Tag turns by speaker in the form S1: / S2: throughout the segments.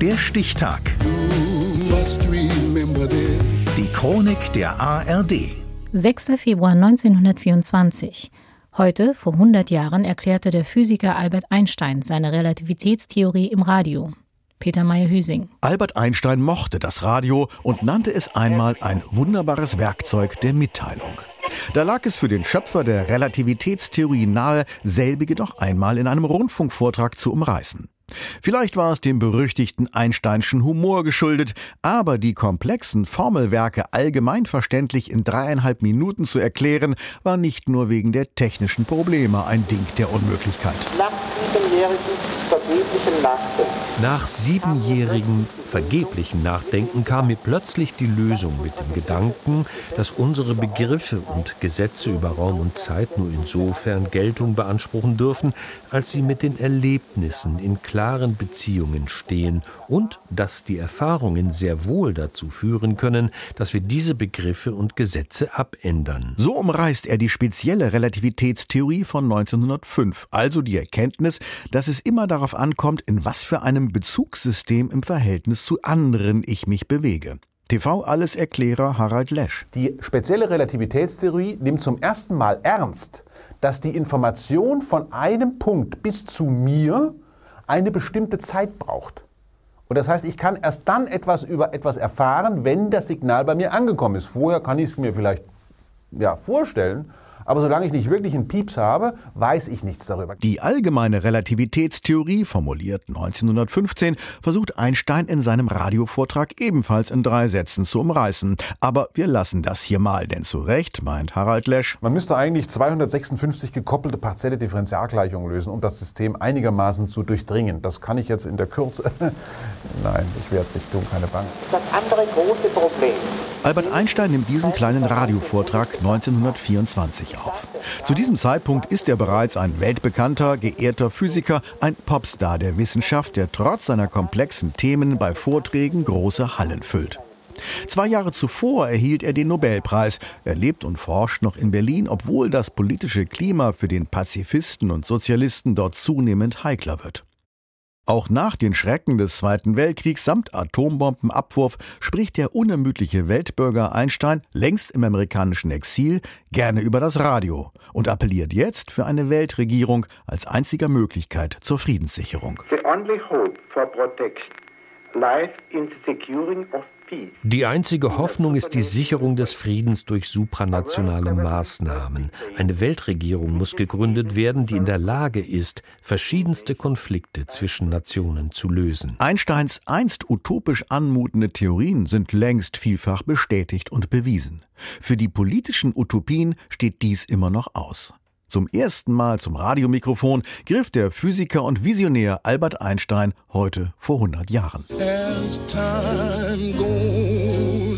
S1: Der Stichtag. Die Chronik der ARD.
S2: 6. Februar 1924. Heute, vor 100 Jahren, erklärte der Physiker Albert Einstein seine Relativitätstheorie im Radio. Peter Meyer-Hüsing.
S3: Albert Einstein mochte das Radio und nannte es einmal ein wunderbares Werkzeug der Mitteilung. Da lag es für den Schöpfer der Relativitätstheorie nahe, selbige doch einmal in einem Rundfunkvortrag zu umreißen. Vielleicht war es dem berüchtigten Einsteinschen Humor geschuldet, aber die komplexen Formelwerke allgemeinverständlich in dreieinhalb Minuten zu erklären, war nicht nur wegen der technischen Probleme ein Ding der Unmöglichkeit.
S4: Nach siebenjährigen vergeblichen Nachdenken.
S5: Nach siebenjährigen vergeblichen Nachdenken kam mir plötzlich die Lösung mit dem Gedanken, dass unsere Begriffe und Gesetze über Raum und Zeit nur insofern Geltung beanspruchen dürfen, als sie mit den Erlebnissen in klaren Beziehungen stehen und dass die Erfahrungen sehr wohl dazu führen können, dass wir diese Begriffe und Gesetze abändern.
S3: So umreißt er die spezielle Relativitätstheorie von 1905, also die Erkenntnis, dass es immer darauf ankommt, in was für einem Bezugssystem im Verhältnis zu anderen ich mich bewege. TV-Alles-Erklärer Harald Lesch.
S6: Die spezielle Relativitätstheorie nimmt zum ersten Mal ernst, dass die Information von einem Punkt bis zu mir eine bestimmte Zeit braucht. Und das heißt, ich kann erst dann etwas über etwas erfahren, wenn das Signal bei mir angekommen ist. Vorher kann ich es mir vielleicht ja, vorstellen, aber solange ich nicht wirklich einen Pieps habe, weiß ich nichts darüber.
S3: Die allgemeine Relativitätstheorie, formuliert 1915, versucht Einstein in seinem Radiovortrag ebenfalls in drei Sätzen zu umreißen. Aber wir lassen das hier mal, denn zu Recht, meint Harald Lesch.
S6: Man müsste eigentlich 256 gekoppelte partielle Differentialgleichungen lösen, um das System einigermaßen zu durchdringen. Das kann ich jetzt in der Kürze. Nein, ich werde es nicht tun, keine Bange.
S4: Das andere große Problem.
S3: Albert Einstein nimmt diesen kleinen Radiovortrag 1924 auf. Zu diesem Zeitpunkt ist er bereits ein weltbekannter, geehrter Physiker, ein Popstar der Wissenschaft, der trotz seiner komplexen Themen bei Vorträgen große Hallen füllt. Zwei Jahre zuvor erhielt er den Nobelpreis. Er lebt und forscht noch in Berlin, obwohl das politische Klima für den Pazifisten und Sozialisten dort zunehmend heikler wird. Auch nach den Schrecken des Zweiten Weltkriegs samt Atombombenabwurf spricht der unermüdliche Weltbürger Einstein, längst im amerikanischen Exil, gerne über das Radio und appelliert jetzt für eine Weltregierung als einziger Möglichkeit zur Friedenssicherung.
S4: The only hope for protection
S5: die einzige Hoffnung ist die Sicherung des Friedens durch supranationale Maßnahmen. Eine Weltregierung muss gegründet werden, die in der Lage ist, verschiedenste Konflikte zwischen Nationen zu lösen.
S3: Einsteins einst utopisch anmutende Theorien sind längst vielfach bestätigt und bewiesen. Für die politischen Utopien steht dies immer noch aus. Zum ersten Mal zum Radiomikrofon griff der Physiker und Visionär Albert Einstein heute vor 100 Jahren.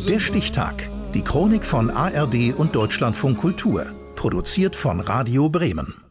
S1: Der Stichtag. Die Chronik von ARD und Deutschlandfunk Kultur. Produziert von Radio Bremen.